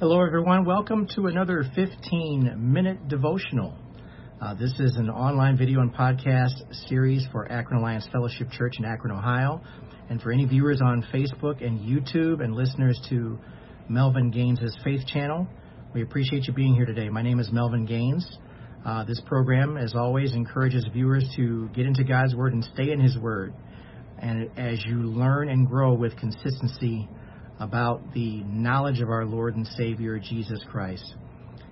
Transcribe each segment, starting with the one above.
Hello, everyone. Welcome to another 15 minute devotional. Uh, this is an online video and podcast series for Akron Alliance Fellowship Church in Akron, Ohio. And for any viewers on Facebook and YouTube and listeners to Melvin Gaines' Faith Channel, we appreciate you being here today. My name is Melvin Gaines. Uh, this program, as always, encourages viewers to get into God's Word and stay in His Word. And as you learn and grow with consistency about the knowledge of our Lord and Savior Jesus Christ.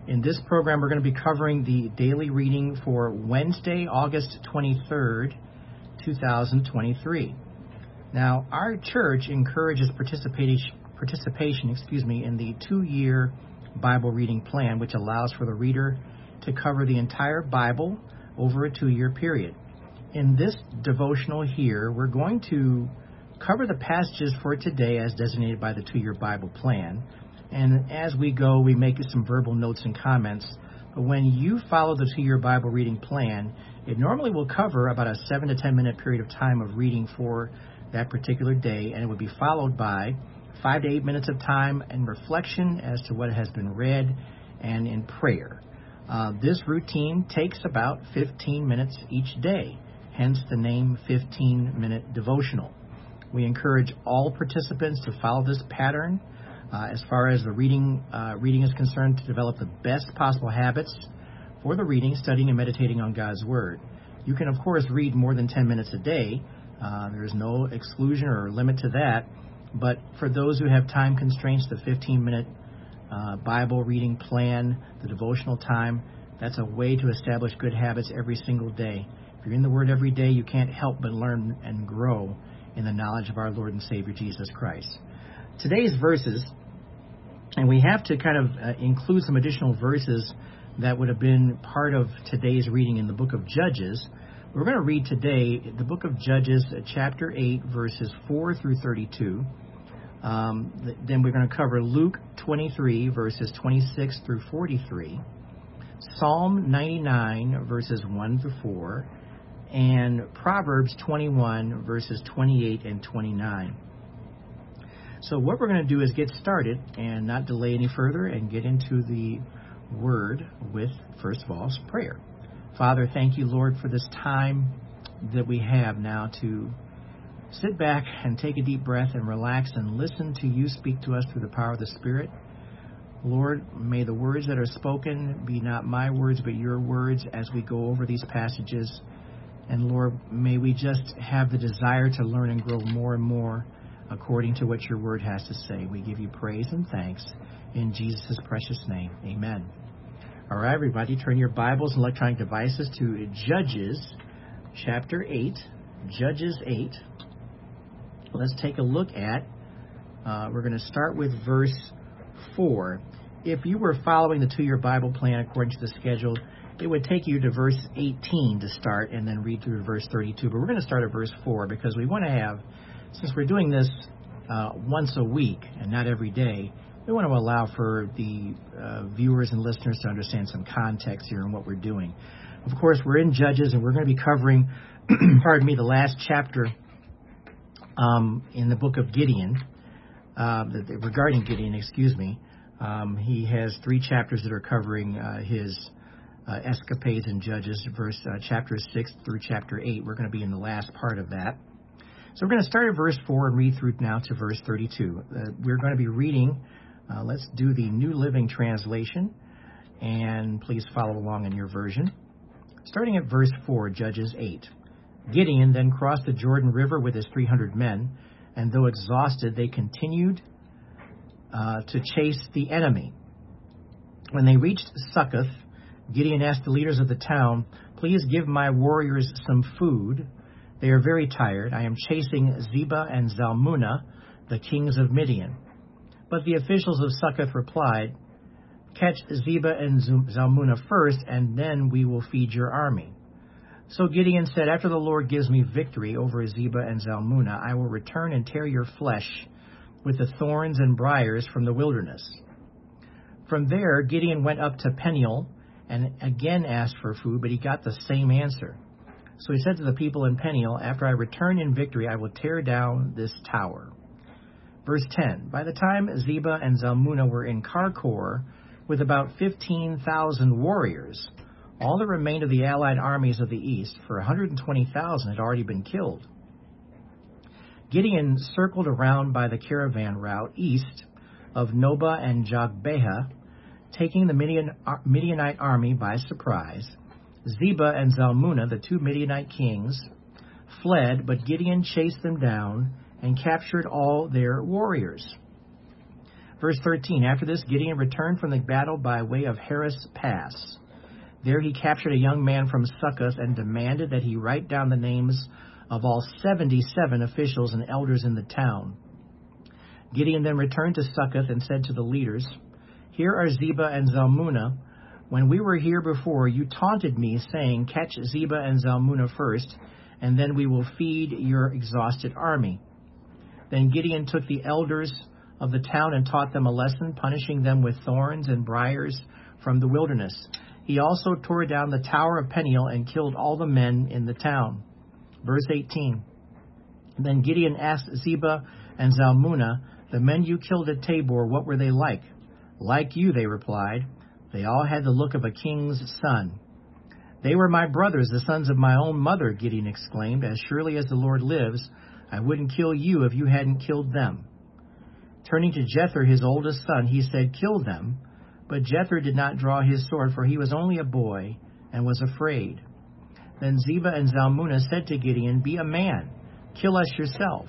In this program, we're going to be covering the daily reading for Wednesday, August 23rd, 2023. Now, our church encourages participation, participation excuse me, in the two year Bible reading plan, which allows for the reader to cover the entire Bible over a two year period. In this devotional here, we're going to cover the passages for today as designated by the two year Bible plan. And as we go, we make some verbal notes and comments. But when you follow the two year Bible reading plan, it normally will cover about a seven to ten minute period of time of reading for that particular day, and it would be followed by five to eight minutes of time and reflection as to what has been read and in prayer. Uh, this routine takes about 15 minutes each day, hence the name 15 minute devotional. We encourage all participants to follow this pattern uh, as far as the reading uh, reading is concerned to develop the best possible habits for the reading, studying, and meditating on God's Word. You can, of course, read more than 10 minutes a day. Uh, there is no exclusion or limit to that. But for those who have time constraints, the 15 minute uh, Bible reading plan, the devotional time, that's a way to establish good habits every single day. If you're in the Word every day, you can't help but learn and grow in the knowledge of our Lord and Savior Jesus Christ. Today's verses, and we have to kind of uh, include some additional verses that would have been part of today's reading in the book of Judges. We're going to read today the book of Judges, uh, chapter 8, verses 4 through 32. Um, then we're going to cover Luke 23, verses 26 through 43, Psalm 99, verses 1 through 4, and Proverbs 21, verses 28 and 29. So, what we're going to do is get started and not delay any further and get into the Word with, first of all, prayer. Father, thank you, Lord, for this time that we have now to sit back and take a deep breath and relax and listen to you speak to us through the power of the Spirit. Lord, may the words that are spoken be not my words, but your words as we go over these passages and Lord, may we just have the desire to learn and grow more and more according to what your word has to say. We give you praise and thanks in Jesus' precious name. Amen. All right, everybody, turn your Bibles and electronic devices to Judges chapter 8. Judges 8. Let's take a look at, uh, we're going to start with verse 4. If you were following the two year Bible plan according to the schedule, it would take you to verse 18 to start and then read through verse 32. But we're going to start at verse 4 because we want to have, since we're doing this uh, once a week and not every day, we want to allow for the uh, viewers and listeners to understand some context here and what we're doing. Of course, we're in Judges and we're going to be covering, pardon me, the last chapter um, in the book of Gideon, uh, regarding Gideon, excuse me. Um, he has three chapters that are covering uh, his uh, escapades in Judges, verse uh, chapter six through chapter eight. We're going to be in the last part of that. So we're going to start at verse four and read through now to verse thirty-two. Uh, we're going to be reading. Uh, let's do the New Living Translation, and please follow along in your version. Starting at verse four, Judges eight. Gideon then crossed the Jordan River with his three hundred men, and though exhausted, they continued uh, to chase the enemy. When they reached Succoth, Gideon asked the leaders of the town, Please give my warriors some food. They are very tired. I am chasing Zebah and Zalmunna, the kings of Midian. But the officials of Succoth replied, Catch Zebah and Zalmunna first, and then we will feed your army. So Gideon said, After the Lord gives me victory over Zebah and Zalmunna, I will return and tear your flesh with the thorns and briers from the wilderness. From there, Gideon went up to Peniel and again asked for food, but he got the same answer. So he said to the people in Peniel, After I return in victory, I will tear down this tower. Verse 10 By the time Zebah and Zalmunna were in Karkor with about 15,000 warriors, all that remained of the allied armies of the east, for 120,000, had already been killed. Gideon circled around by the caravan route east of Nobah and Jogbehah, taking the uh, Midianite army by surprise. Zebah and Zalmunna, the two Midianite kings, fled, but Gideon chased them down and captured all their warriors. Verse 13 After this, Gideon returned from the battle by way of Heres Pass. There he captured a young man from Succoth and demanded that he write down the names of all 77 officials and elders in the town. Gideon then returned to Succoth and said to the leaders, Here are Zebah and Zalmunna. When we were here before, you taunted me, saying, Catch Zebah and Zalmunna first, and then we will feed your exhausted army. Then Gideon took the elders of the town and taught them a lesson, punishing them with thorns and briars from the wilderness. He also tore down the tower of Peniel and killed all the men in the town. Verse 18. Then Gideon asked Zebah and Zalmunna, The men you killed at Tabor, what were they like? Like you, they replied. They all had the look of a king's son. They were my brothers, the sons of my own mother, Gideon exclaimed. As surely as the Lord lives, I wouldn't kill you if you hadn't killed them. Turning to Jether, his oldest son, he said, Kill them. But Jether did not draw his sword, for he was only a boy and was afraid. Then Zebah and Zalmunna said to Gideon, Be a man, kill us yourself.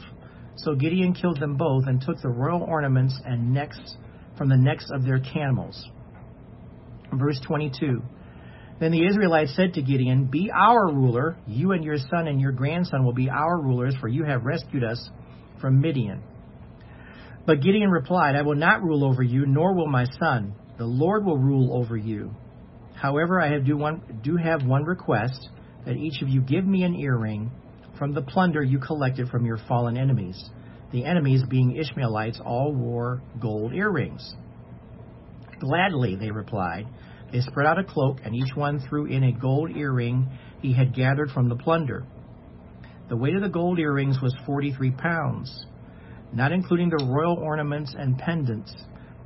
So Gideon killed them both and took the royal ornaments and necks from the necks of their camels. Verse 22. Then the Israelites said to Gideon, Be our ruler. You and your son and your grandson will be our rulers, for you have rescued us from Midian. But Gideon replied, I will not rule over you, nor will my son. The Lord will rule over you. However, I have do, one, do have one request that each of you give me an earring from the plunder you collected from your fallen enemies. The enemies, being Ishmaelites, all wore gold earrings. Gladly, they replied. They spread out a cloak, and each one threw in a gold earring he had gathered from the plunder. The weight of the gold earrings was 43 pounds, not including the royal ornaments and pendants,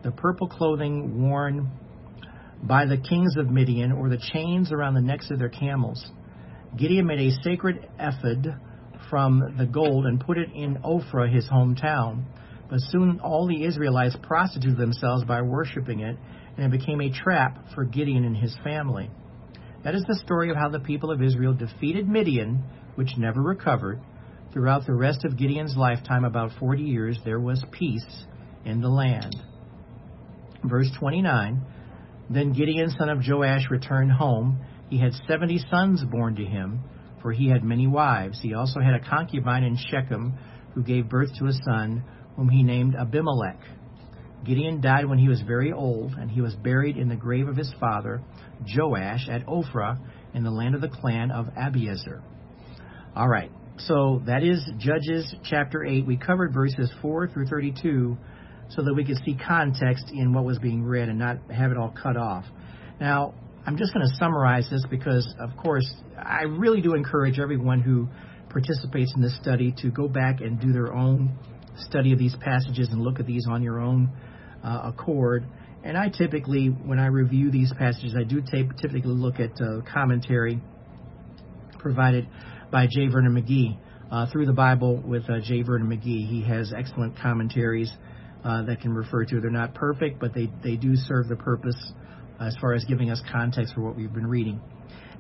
the purple clothing worn by the kings of Midian, or the chains around the necks of their camels. Gideon made a sacred ephod from the gold and put it in Ophrah, his hometown. But soon all the Israelites prostituted themselves by worshiping it, and it became a trap for Gideon and his family. That is the story of how the people of Israel defeated Midian, which never recovered. Throughout the rest of Gideon's lifetime, about 40 years, there was peace in the land. Verse 29 Then Gideon, son of Joash, returned home. He had 70 sons born to him, for he had many wives. He also had a concubine in Shechem, who gave birth to a son, whom he named Abimelech. Gideon died when he was very old, and he was buried in the grave of his father, Joash, at Ophrah, in the land of the clan of Abiezer. All right, so that is Judges chapter 8. We covered verses 4 through 32 so that we could see context in what was being read and not have it all cut off. Now, I'm just going to summarize this because, of course, I really do encourage everyone who participates in this study to go back and do their own study of these passages and look at these on your own uh, accord. And I typically, when I review these passages, I do typically look at uh, commentary provided by J. Vernon McGee uh, through the Bible with uh, J. Vernon McGee. He has excellent commentaries uh, that can refer to. They're not perfect, but they, they do serve the purpose as far as giving us context for what we've been reading.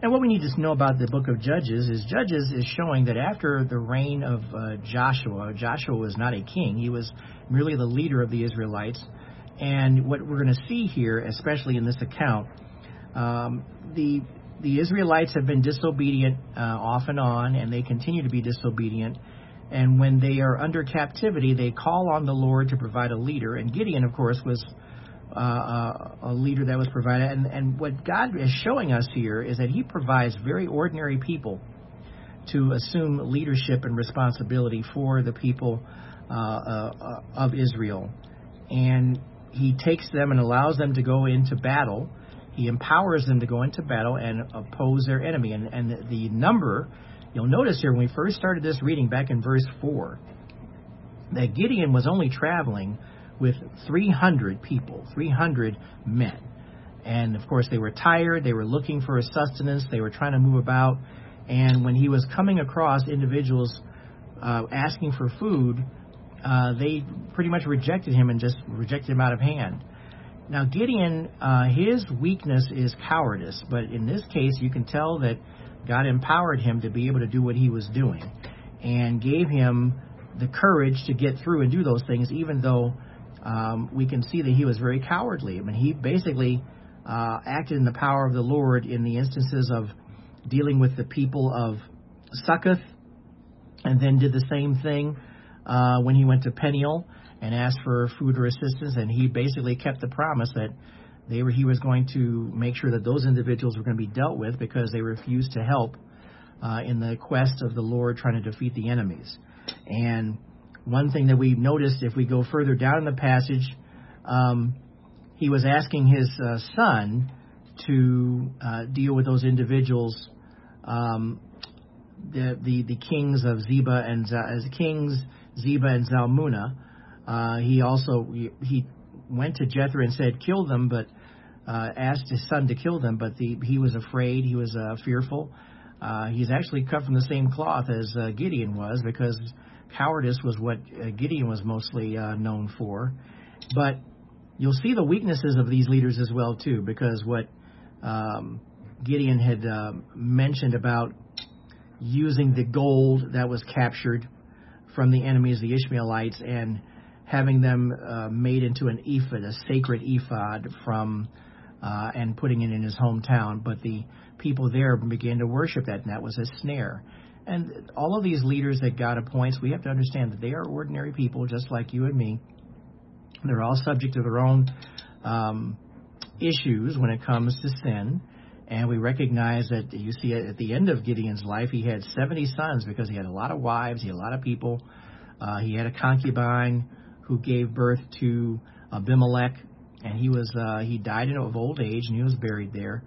And what we need to know about the book of Judges is Judges is showing that after the reign of uh, Joshua, Joshua was not a king, he was merely the leader of the Israelites. And what we're going to see here, especially in this account, um, the the Israelites have been disobedient uh, off and on, and they continue to be disobedient. And when they are under captivity, they call on the Lord to provide a leader. And Gideon, of course, was uh, uh, a leader that was provided. And, and what God is showing us here is that He provides very ordinary people to assume leadership and responsibility for the people uh, uh, of Israel. And he takes them and allows them to go into battle. He empowers them to go into battle and oppose their enemy. And, and the number, you'll notice here when we first started this reading back in verse 4, that Gideon was only traveling with 300 people, 300 men. And of course, they were tired, they were looking for a sustenance, they were trying to move about. And when he was coming across individuals uh, asking for food, uh, they pretty much rejected him and just rejected him out of hand. Now, Gideon, uh, his weakness is cowardice, but in this case, you can tell that God empowered him to be able to do what he was doing and gave him the courage to get through and do those things, even though um, we can see that he was very cowardly. I mean, he basically uh, acted in the power of the Lord in the instances of dealing with the people of Succoth, and then did the same thing uh, when he went to Peniel and asked for food or assistance, and he basically kept the promise that they were he was going to make sure that those individuals were going to be dealt with because they refused to help uh, in the quest of the Lord trying to defeat the enemies. And one thing that we noticed if we go further down in the passage, um, he was asking his uh, son to uh, deal with those individuals, um, the, the the kings of Zebah and as kings Zebah and Zalmunna. Uh, he also he, went to Jethro and said, "Kill them," but uh, asked his son to kill them. But the, he was afraid. He was uh, fearful. Uh, he's actually cut from the same cloth as uh, Gideon was because cowardice was what uh, Gideon was mostly uh, known for. But you'll see the weaknesses of these leaders as well too, because what um, Gideon had uh, mentioned about using the gold that was captured from the enemies, the Ishmaelites, and having them uh, made into an ephod, a sacred ephod from, uh, and putting it in his hometown. But the people there began to worship that, and that was a snare. And all of these leaders that God appoints, we have to understand that they are ordinary people, just like you and me. They're all subject to their own um, issues when it comes to sin. And we recognize that you see at the end of Gideon's life, he had 70 sons because he had a lot of wives, he had a lot of people. Uh, he had a concubine who gave birth to Abimelech, and he was uh, he died of old age and he was buried there.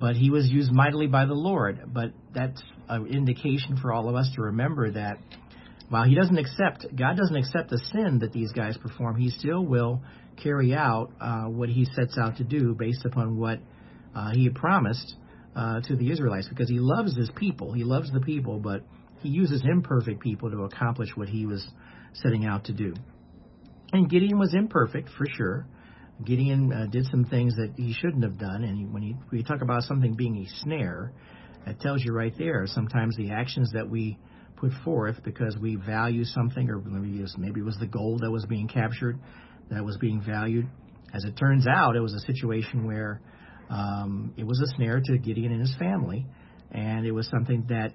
But he was used mightily by the Lord. But that's an indication for all of us to remember that while he doesn't accept, God doesn't accept the sin that these guys perform, he still will carry out uh, what he sets out to do based upon what uh, he had promised uh, to the Israelites because he loves his people. He loves the people, but he uses imperfect people to accomplish what he was setting out to do. And Gideon was imperfect for sure. Gideon uh, did some things that he shouldn't have done, and he, when, he, when you talk about something being a snare, that tells you right there. Sometimes the actions that we put forth because we value something, or maybe it was, maybe it was the gold that was being captured that was being valued. As it turns out, it was a situation where um, it was a snare to Gideon and his family, and it was something that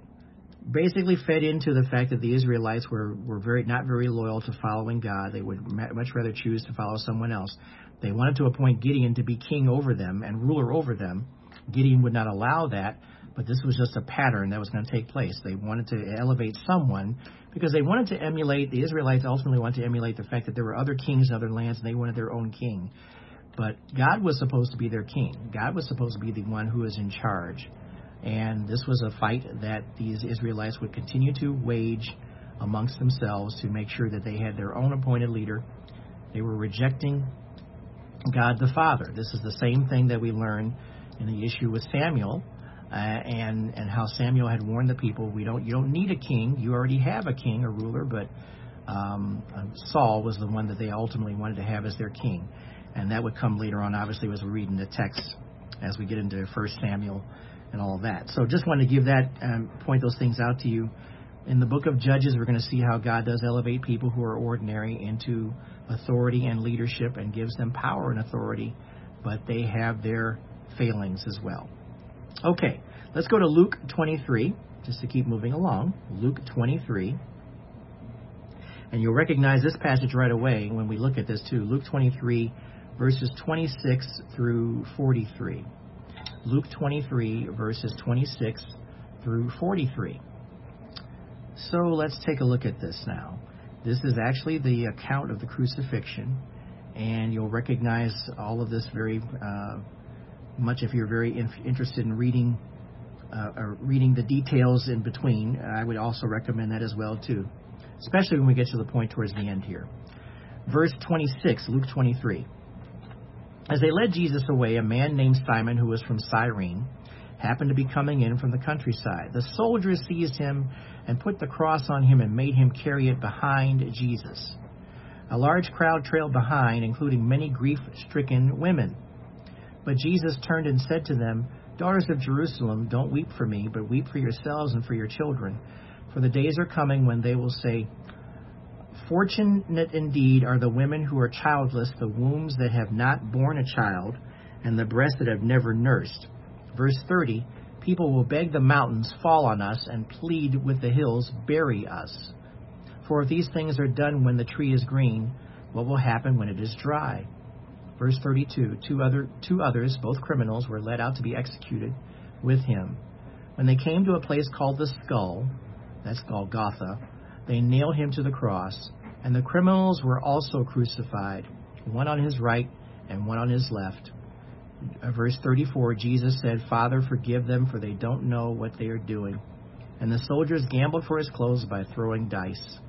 basically fed into the fact that the Israelites were, were very not very loyal to following God. They would much rather choose to follow someone else. They wanted to appoint Gideon to be king over them and ruler over them. Gideon would not allow that, but this was just a pattern that was going to take place. They wanted to elevate someone because they wanted to emulate, the Israelites ultimately wanted to emulate the fact that there were other kings in other lands and they wanted their own king. But God was supposed to be their king. God was supposed to be the one who was in charge. And this was a fight that these Israelites would continue to wage amongst themselves to make sure that they had their own appointed leader. They were rejecting God the Father. This is the same thing that we learn in the issue with Samuel uh, and and how Samuel had warned the people, we don't you don't need a king, you already have a king, a ruler, but um, uh, Saul was the one that they ultimately wanted to have as their king, and that would come later on, obviously, as we read in the text as we get into First Samuel and all that. So just wanted to give that um, point those things out to you. In the book of Judges, we're going to see how God does elevate people who are ordinary into authority and leadership and gives them power and authority, but they have their failings as well. Okay, let's go to Luke 23, just to keep moving along. Luke 23. And you'll recognize this passage right away when we look at this too. Luke 23, verses 26 through 43. Luke 23, verses 26 through 43. So let's take a look at this now. This is actually the account of the crucifixion, and you'll recognize all of this very uh, much if you're very in- interested in reading uh, or reading the details in between. I would also recommend that as well too. especially when we get to the point towards the end here. Verse 26, Luke 23. As they led Jesus away, a man named Simon, who was from Cyrene, happened to be coming in from the countryside. The soldiers seized him and put the cross on him and made him carry it behind Jesus. A large crowd trailed behind, including many grief stricken women. But Jesus turned and said to them, Daughters of Jerusalem, don't weep for me, but weep for yourselves and for your children. For the days are coming when they will say, Fortunate indeed are the women who are childless, the wombs that have not borne a child, and the breasts that have never nursed. Verse 30 People will beg the mountains, fall on us, and plead with the hills, bury us. For if these things are done when the tree is green, what will happen when it is dry? Verse 32 two, other, two others, both criminals, were led out to be executed with him. When they came to a place called the Skull, that's called Golgotha, they nailed him to the cross, and the criminals were also crucified, one on his right and one on his left. Uh, verse 34 Jesus said, Father, forgive them, for they don't know what they are doing. And the soldiers gambled for his clothes by throwing dice.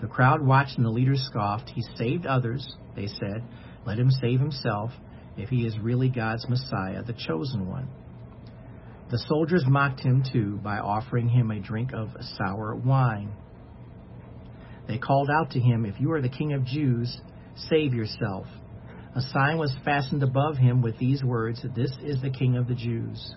The crowd watched and the leaders scoffed. He saved others, they said. Let him save himself if he is really God's Messiah, the chosen one. The soldiers mocked him too by offering him a drink of sour wine. They called out to him, If you are the king of Jews, save yourself. A sign was fastened above him with these words, This is the king of the Jews.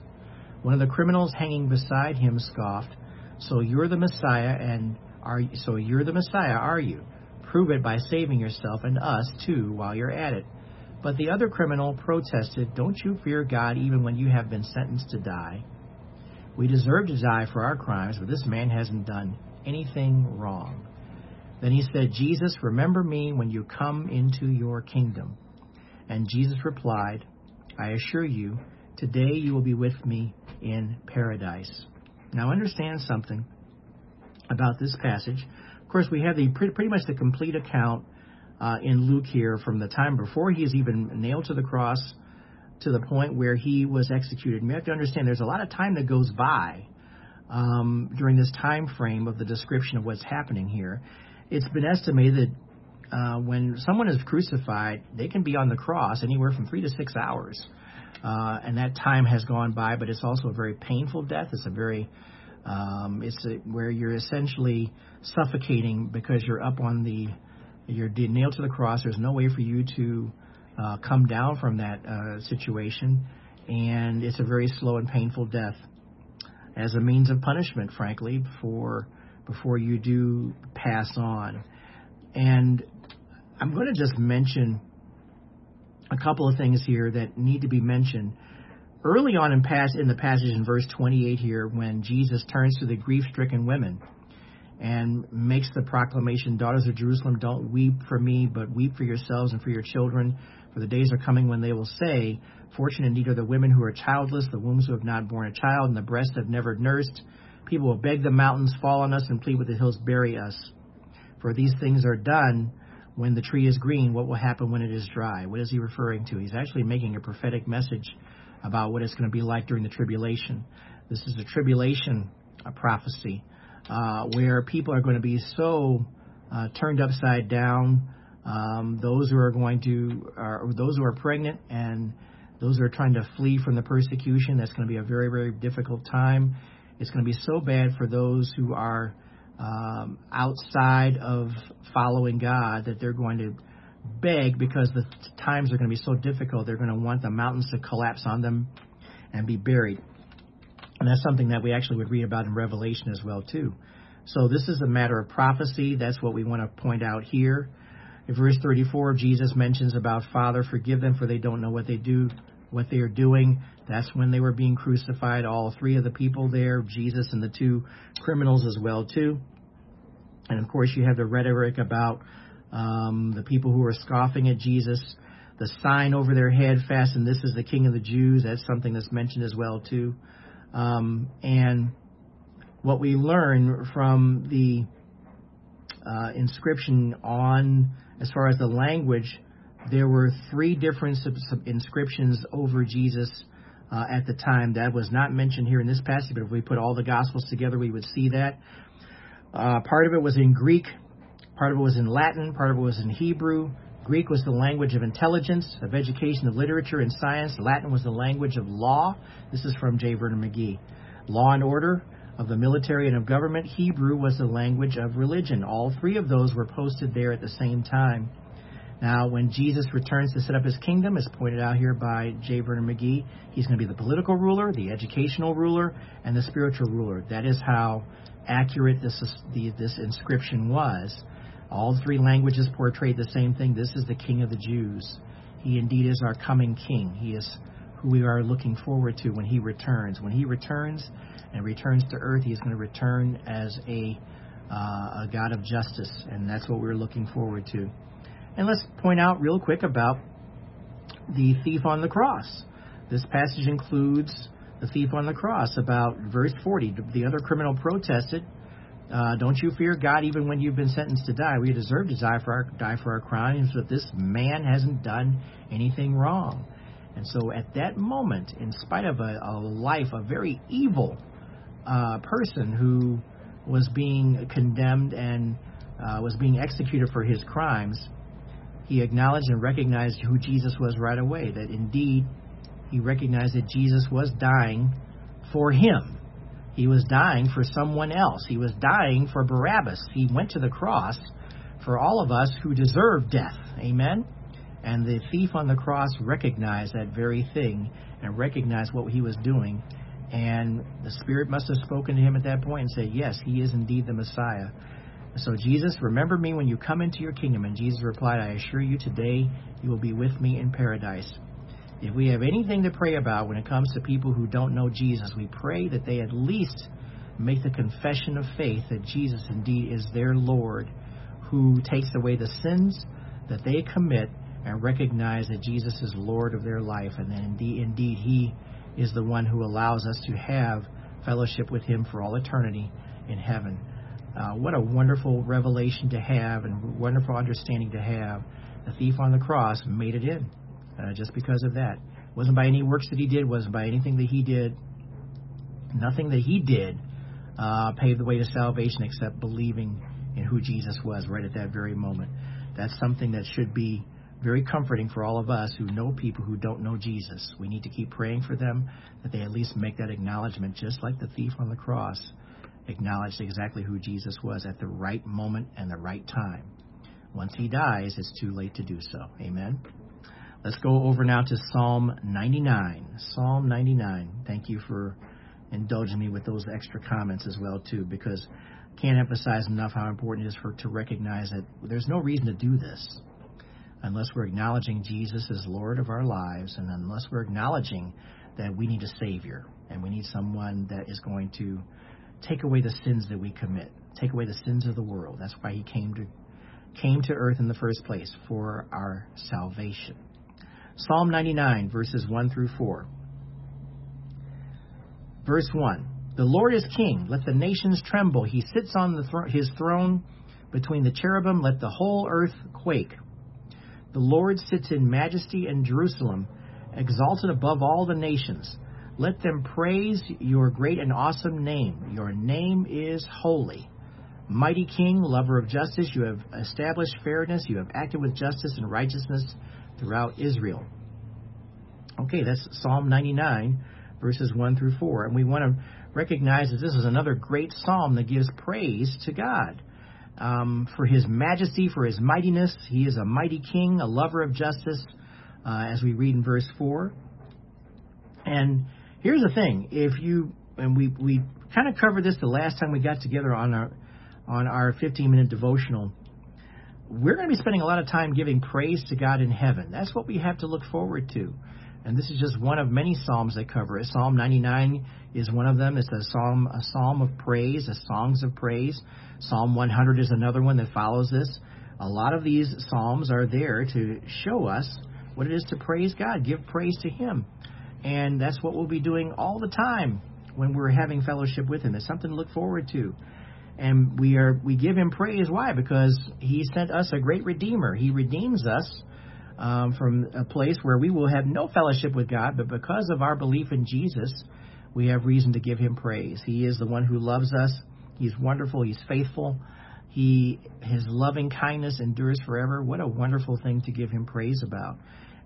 One of the criminals hanging beside him scoffed, So you're the Messiah, and are so you're the Messiah, are you? Prove it by saving yourself and us too while you're at it. But the other criminal protested, Don't you fear God even when you have been sentenced to die? We deserve to die for our crimes, but this man hasn't done anything wrong. Then he said, Jesus, remember me when you come into your kingdom. And Jesus replied, I assure you, today you will be with me in paradise. Now understand something about this passage. Of course, we have the pretty, pretty much the complete account uh, in Luke here from the time before he is even nailed to the cross to the point where he was executed. And you have to understand there's a lot of time that goes by um, during this time frame of the description of what's happening here. It's been estimated that uh, when someone is crucified, they can be on the cross anywhere from three to six hours. Uh, and that time has gone by, but it's also a very painful death. It's a very um, it's a, where you're essentially suffocating because you're up on the you're nailed to the cross. There's no way for you to uh, come down from that uh, situation, and it's a very slow and painful death as a means of punishment, frankly, before before you do pass on. And I'm going to just mention a couple of things here that need to be mentioned. Early on in, pas- in the passage in verse 28 here, when Jesus turns to the grief-stricken women and makes the proclamation, Daughters of Jerusalem, don't weep for me, but weep for yourselves and for your children. For the days are coming when they will say, Fortunate indeed are the women who are childless, the wombs who have not borne a child, and the breasts have never nursed. People will beg the mountains, fall on us, and plead with the hills, bury us. For these things are done when the tree is green. What will happen when it is dry? What is he referring to? He's actually making a prophetic message about what it's going to be like during the tribulation. This is a tribulation a prophecy uh, where people are going to be so uh, turned upside down. Um, those who are going to, are, those who are pregnant and those who are trying to flee from the persecution, that's going to be a very, very difficult time. It's going to be so bad for those who are um, outside of following God that they're going to beg because the times are going to be so difficult. They're going to want the mountains to collapse on them and be buried. And that's something that we actually would read about in Revelation as well too. So this is a matter of prophecy. That's what we want to point out here. In verse 34, Jesus mentions about Father, forgive them for they don't know what they do, what they are doing. That's when they were being crucified. All three of the people there, Jesus and the two criminals as well too. And of course, you have the rhetoric about um, the people who are scoffing at Jesus, the sign over their head fastened, "This is the King of the Jews." That's something that's mentioned as well too. Um, and what we learn from the uh, inscription on, as far as the language, there were three different inscriptions over Jesus uh, at the time. That was not mentioned here in this passage, but if we put all the Gospels together, we would see that. Uh, part of it was in Greek, part of it was in Latin, part of it was in Hebrew. Greek was the language of intelligence, of education, of literature and science. Latin was the language of law. This is from J. Vernon McGee. Law and order of the military and of government. Hebrew was the language of religion. All three of those were posted there at the same time. Now, when Jesus returns to set up his kingdom, as pointed out here by J. Vernon McGee, he's going to be the political ruler, the educational ruler, and the spiritual ruler. That is how accurate this is, the, this inscription was. All three languages portray the same thing. This is the King of the Jews. He indeed is our coming King. He is who we are looking forward to when he returns. When he returns and returns to earth, he is going to return as a, uh, a God of justice, and that's what we're looking forward to. And let's point out real quick about the thief on the cross. This passage includes the thief on the cross, about verse 40. The other criminal protested, uh, Don't you fear God even when you've been sentenced to die? We deserve to die for our, die for our crimes, but this man hasn't done anything wrong. And so at that moment, in spite of a, a life, a very evil uh, person who was being condemned and uh, was being executed for his crimes, he acknowledged and recognized who Jesus was right away. That indeed, he recognized that Jesus was dying for him. He was dying for someone else. He was dying for Barabbas. He went to the cross for all of us who deserve death. Amen? And the thief on the cross recognized that very thing and recognized what he was doing. And the Spirit must have spoken to him at that point and said, Yes, he is indeed the Messiah. So, Jesus, remember me when you come into your kingdom. And Jesus replied, I assure you today you will be with me in paradise. If we have anything to pray about when it comes to people who don't know Jesus, we pray that they at least make the confession of faith that Jesus indeed is their Lord who takes away the sins that they commit and recognize that Jesus is Lord of their life and that indeed, indeed He is the one who allows us to have fellowship with Him for all eternity in heaven. Uh, what a wonderful revelation to have and wonderful understanding to have. The thief on the cross made it in uh, just because of that. It wasn't by any works that he did, wasn't by anything that he did. Nothing that he did uh, paved the way to salvation except believing in who Jesus was right at that very moment. That's something that should be very comforting for all of us who know people who don't know Jesus. We need to keep praying for them that they at least make that acknowledgement, just like the thief on the cross acknowledged exactly who Jesus was at the right moment and the right time. Once he dies, it's too late to do so. Amen. Let's go over now to Psalm 99. Psalm 99. Thank you for indulging me with those extra comments as well too, because I can't emphasize enough how important it is for to recognize that there's no reason to do this unless we're acknowledging Jesus as Lord of our lives, and unless we're acknowledging that we need a Savior and we need someone that is going to take away the sins that we commit, take away the sins of the world. That's why He came to came to earth in the first place for our salvation. Psalm 99, verses 1 through 4. Verse 1 The Lord is king, let the nations tremble. He sits on thro- his throne between the cherubim, let the whole earth quake. The Lord sits in majesty in Jerusalem, exalted above all the nations. Let them praise your great and awesome name. Your name is holy. Mighty King, lover of justice, you have established fairness. You have acted with justice and righteousness throughout Israel. Okay, that's Psalm 99, verses 1 through 4. And we want to recognize that this is another great psalm that gives praise to God um, for his majesty, for his mightiness. He is a mighty king, a lover of justice, uh, as we read in verse 4. And here's the thing if you, and we, we kind of covered this the last time we got together on our, on our 15 minute devotional. We're going to be spending a lot of time giving praise to God in heaven. That's what we have to look forward to. And this is just one of many psalms that cover it. Psalm 99 is one of them. It's a psalm, a psalm of praise, a songs of praise. Psalm 100 is another one that follows this. A lot of these psalms are there to show us what it is to praise God, give praise to Him. And that's what we'll be doing all the time when we're having fellowship with Him. It's something to look forward to. And we are we give Him praise. Why? Because He sent us a great Redeemer. He redeems us um, from a place where we will have no fellowship with God, but because of our belief in Jesus, we have reason to give Him praise. He is the one who loves us. He's wonderful. He's faithful. He his loving kindness endures forever. What a wonderful thing to give him praise about.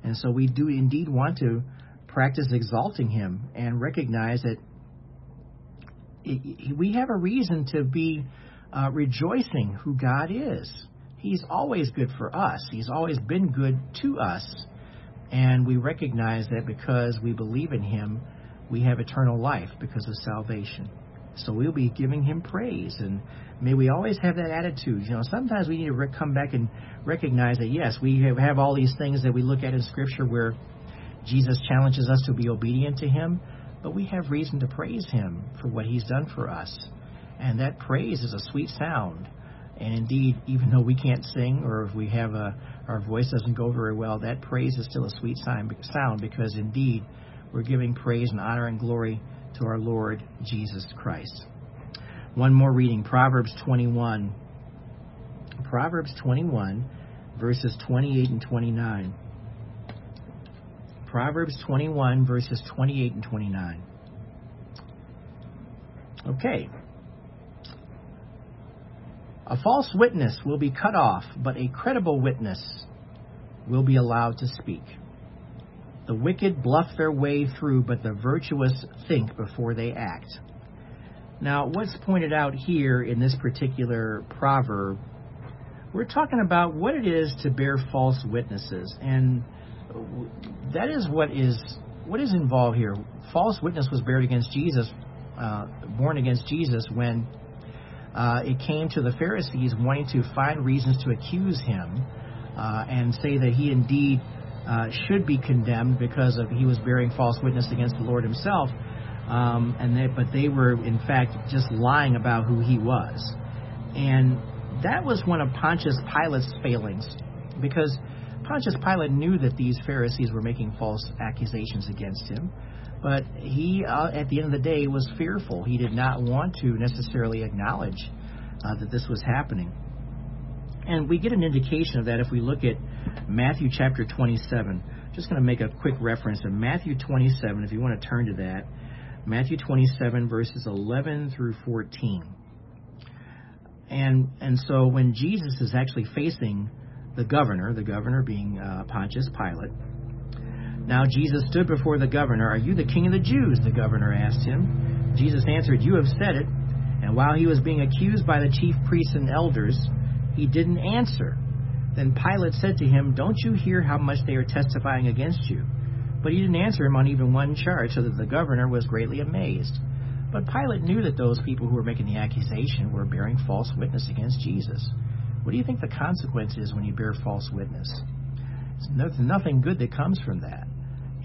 And so we do indeed want to practice exalting him and recognize that we have a reason to be uh, rejoicing who God is. He's always good for us. He's always been good to us. And we recognize that because we believe in him, we have eternal life because of salvation. So we'll be giving him praise. And may we always have that attitude. You know, sometimes we need to come back and recognize that, yes, we have all these things that we look at in Scripture where Jesus challenges us to be obedient to him, but we have reason to praise him for what he's done for us. And that praise is a sweet sound. And indeed, even though we can't sing or if we have a, our voice doesn't go very well, that praise is still a sweet sound because indeed we're giving praise and honor and glory to our Lord Jesus Christ. One more reading Proverbs 21. Proverbs 21, verses 28 and 29. Proverbs 21, verses 28 and 29. Okay. A false witness will be cut off, but a credible witness will be allowed to speak. The wicked bluff their way through, but the virtuous think before they act. Now, what's pointed out here in this particular proverb, we're talking about what it is to bear false witnesses, and that is what is what is involved here. False witness was bared against Jesus, uh, born against Jesus when uh, it came to the Pharisees wanting to find reasons to accuse him uh, and say that he indeed uh, should be condemned because of he was bearing false witness against the Lord Himself, um, and they, but they were in fact just lying about who He was, and that was one of Pontius Pilate's failings, because Pontius Pilate knew that these Pharisees were making false accusations against him, but he, uh, at the end of the day, was fearful. He did not want to necessarily acknowledge uh, that this was happening. And we get an indication of that if we look at Matthew chapter 27. Just going to make a quick reference to Matthew 27, if you want to turn to that. Matthew 27, verses 11 through 14. And, and so when Jesus is actually facing the governor, the governor being uh, Pontius Pilate, now Jesus stood before the governor. Are you the king of the Jews? The governor asked him. Jesus answered, You have said it. And while he was being accused by the chief priests and elders, he didn't answer. Then Pilate said to him, Don't you hear how much they are testifying against you? But he didn't answer him on even one charge, so that the governor was greatly amazed. But Pilate knew that those people who were making the accusation were bearing false witness against Jesus. What do you think the consequence is when you bear false witness? There's nothing good that comes from that.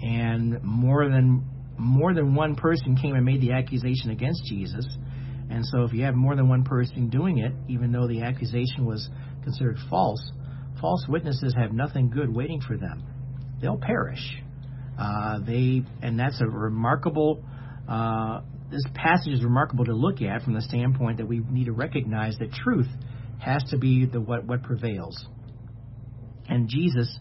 And more than more than one person came and made the accusation against Jesus. And so if you have more than one person doing it, even though the accusation was considered false, false witnesses have nothing good waiting for them. They'll perish. Uh, they and that's a remarkable. Uh, this passage is remarkable to look at from the standpoint that we need to recognize that truth has to be the what what prevails. And Jesus,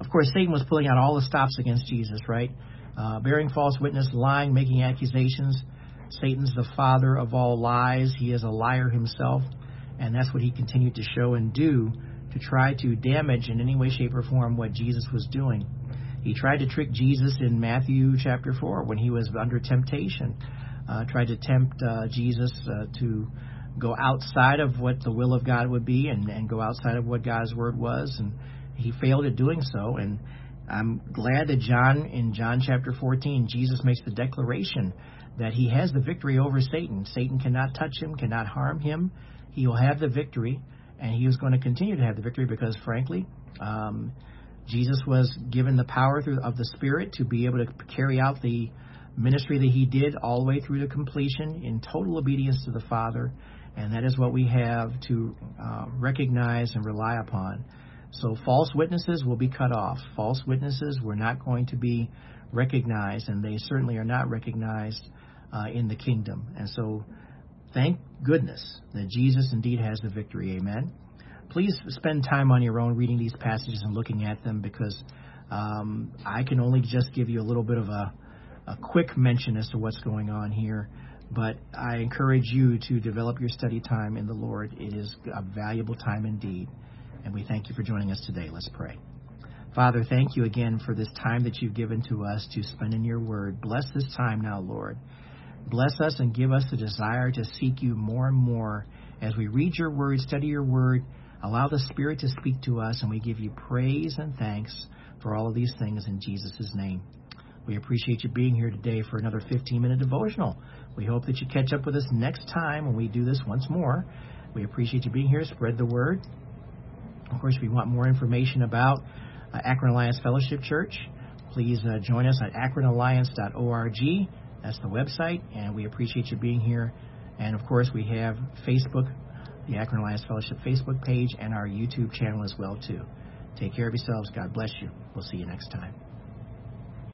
of course, Satan was pulling out all the stops against Jesus, right? Uh, bearing false witness, lying, making accusations. Satan's the father of all lies. He is a liar himself, and that's what he continued to show and do to try to damage in any way, shape, or form what Jesus was doing. He tried to trick Jesus in Matthew chapter 4 when he was under temptation, uh, tried to tempt uh, Jesus uh, to go outside of what the will of God would be and, and go outside of what God's word was, and he failed at doing so. And I'm glad that John, in John chapter 14, Jesus makes the declaration that he has the victory over Satan. Satan cannot touch him, cannot harm him. He will have the victory and he was going to continue to have the victory because, frankly, um, Jesus was given the power through, of the Spirit to be able to carry out the ministry that he did all the way through to completion in total obedience to the Father, and that is what we have to uh, recognize and rely upon. So, false witnesses will be cut off. False witnesses were not going to be recognized, and they certainly are not recognized uh, in the kingdom. And so, Thank goodness that Jesus indeed has the victory. Amen. Please spend time on your own reading these passages and looking at them because um, I can only just give you a little bit of a, a quick mention as to what's going on here. But I encourage you to develop your study time in the Lord. It is a valuable time indeed. And we thank you for joining us today. Let's pray. Father, thank you again for this time that you've given to us to spend in your word. Bless this time now, Lord. Bless us and give us the desire to seek you more and more as we read your word, study your word. Allow the Spirit to speak to us, and we give you praise and thanks for all of these things in Jesus' name. We appreciate you being here today for another 15 minute devotional. We hope that you catch up with us next time when we do this once more. We appreciate you being here. Spread the word. Of course, if you want more information about uh, Akron Alliance Fellowship Church, please uh, join us at akronalliance.org. That's the website, and we appreciate you being here. And of course, we have Facebook, the Akron Alliance Fellowship Facebook page, and our YouTube channel as well too. Take care of yourselves. God bless you. We'll see you next time.